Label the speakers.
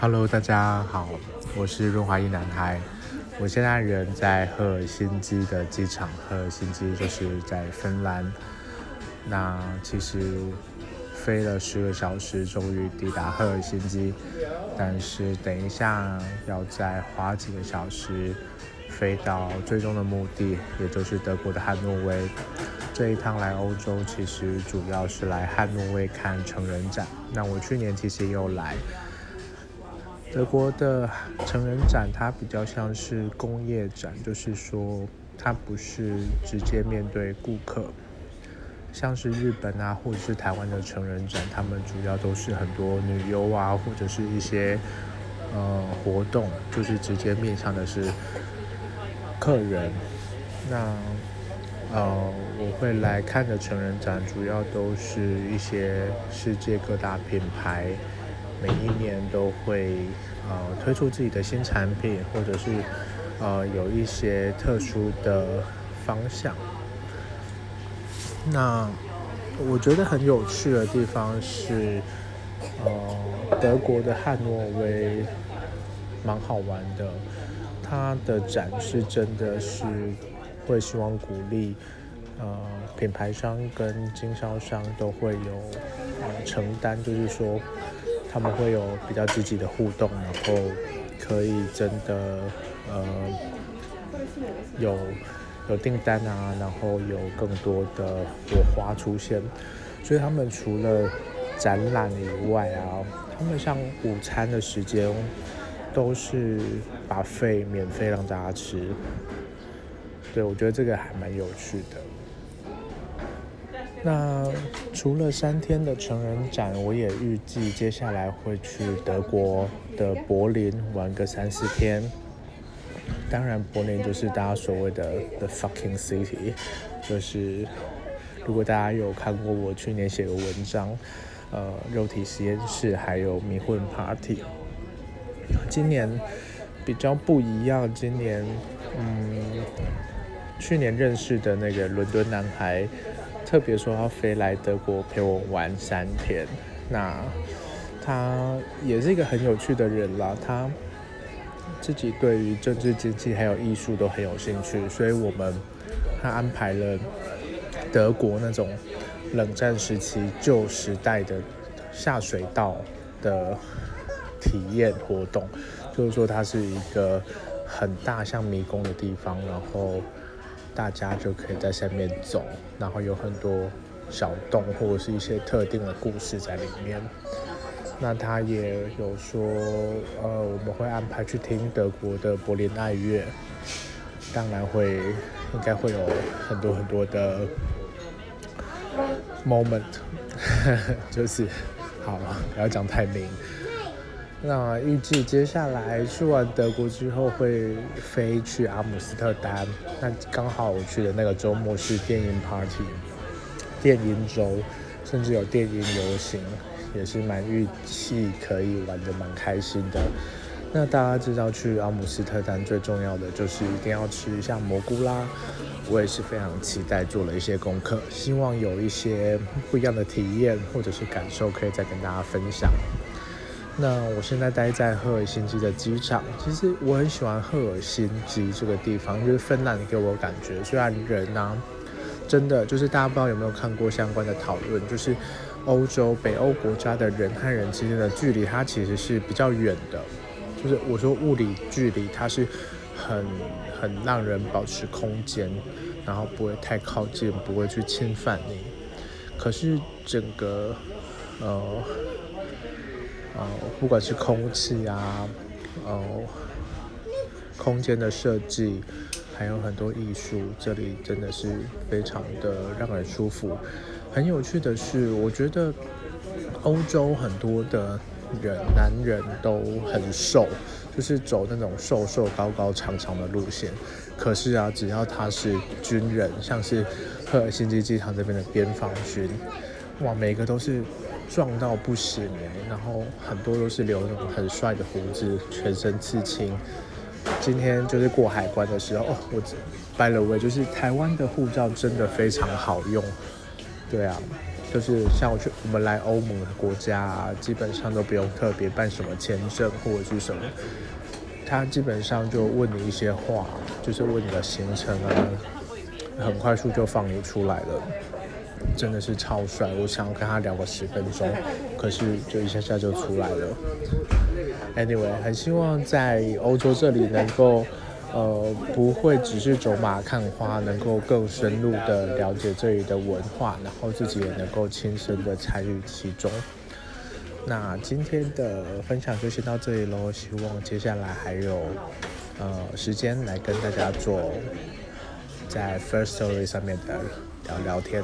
Speaker 1: Hello，大家好，我是润滑一男孩。我现在人在赫尔辛基的机场，赫尔辛基就是在芬兰。那其实飞了十个小时，终于抵达赫尔辛基，但是等一下要再花几个小时飞到最终的目的，也就是德国的汉诺威。这一趟来欧洲，其实主要是来汉诺威看成人展。那我去年其实也有来。德国的成人展，它比较像是工业展，就是说它不是直接面对顾客，像是日本啊，或者是台湾的成人展，他们主要都是很多女优啊，或者是一些呃活动，就是直接面向的是客人。那呃，我会来看的成人展，主要都是一些世界各大品牌。每一年都会呃推出自己的新产品，或者是呃有一些特殊的方向。那我觉得很有趣的地方是，呃，德国的汉诺威蛮好玩的，它的展示真的是会希望鼓励呃品牌商跟经销商都会有呃承担，就是说。他们会有比较积极的互动，然后可以真的呃有有订单啊，然后有更多的火花出现。所以他们除了展览以外啊，他们像午餐的时间都是把费免费让大家吃。对，我觉得这个还蛮有趣的。那除了三天的成人展，我也预计接下来会去德国的柏林玩个三四天。当然，柏林就是大家所谓的 the fucking city，就是如果大家有看过我去年写的文章，呃，肉体实验室还有迷魂 party，今年比较不一样。今年，嗯，去年认识的那个伦敦男孩。特别说他飞来德国陪我玩三天，那他也是一个很有趣的人啦。他自己对于政治经济还有艺术都很有兴趣，所以我们他安排了德国那种冷战时期旧时代的下水道的体验活动，就是说它是一个很大像迷宫的地方，然后。大家就可以在下面走，然后有很多小洞或者是一些特定的故事在里面。那他也有说，呃，我们会安排去听德国的柏林爱乐，当然会，应该会有很多很多的 moment，就是，好，不要讲太明。那预计接下来去完德国之后会飞去阿姆斯特丹。那刚好我去的那个周末是电音 party，电音周，甚至有电音游行，也是蛮预期可以玩得蛮开心的。那大家知道去阿姆斯特丹最重要的就是一定要吃一下蘑菇啦。我也是非常期待，做了一些功课，希望有一些不一样的体验或者是感受可以再跟大家分享。那我现在待在赫尔辛基的机场，其实我很喜欢赫尔辛基这个地方，就是芬兰给我感觉，虽然人呢、真的就是大家不知道有没有看过相关的讨论，就是欧洲北欧国家的人和人之间的距离，它其实是比较远的，就是我说物理距离，它是很很让人保持空间，然后不会太靠近，不会去侵犯你，可是整个呃。呃，不管是空气啊，呃，空间的设计，还有很多艺术，这里真的是非常的让人舒服。很有趣的是，我觉得欧洲很多的人，男人都很瘦，就是走那种瘦瘦高高长长的路线。可是啊，只要他是军人，像是赫尔辛基机场这边的边防军，哇，每个都是。壮到不行哎，然后很多都是留那种很帅的胡子，全身刺青。今天就是过海关的时候，哦，我 by the way，就是台湾的护照真的非常好用。对啊，就是像我去我们来欧盟的国家啊，基本上都不用特别办什么签证或者是什么，他基本上就问你一些话，就是问你的行程啊，很快速就放你出来了，真的是超帅。我想要跟他聊个十分钟，可是就一下下就出来了。Anyway，很希望在欧洲这里能够。呃，不会只是走马看花，能够更深入的了解这里的文化，然后自己也能够亲身的参与其中。那今天的分享就先到这里喽，希望接下来还有呃时间来跟大家做在 First Story 上面的聊聊天。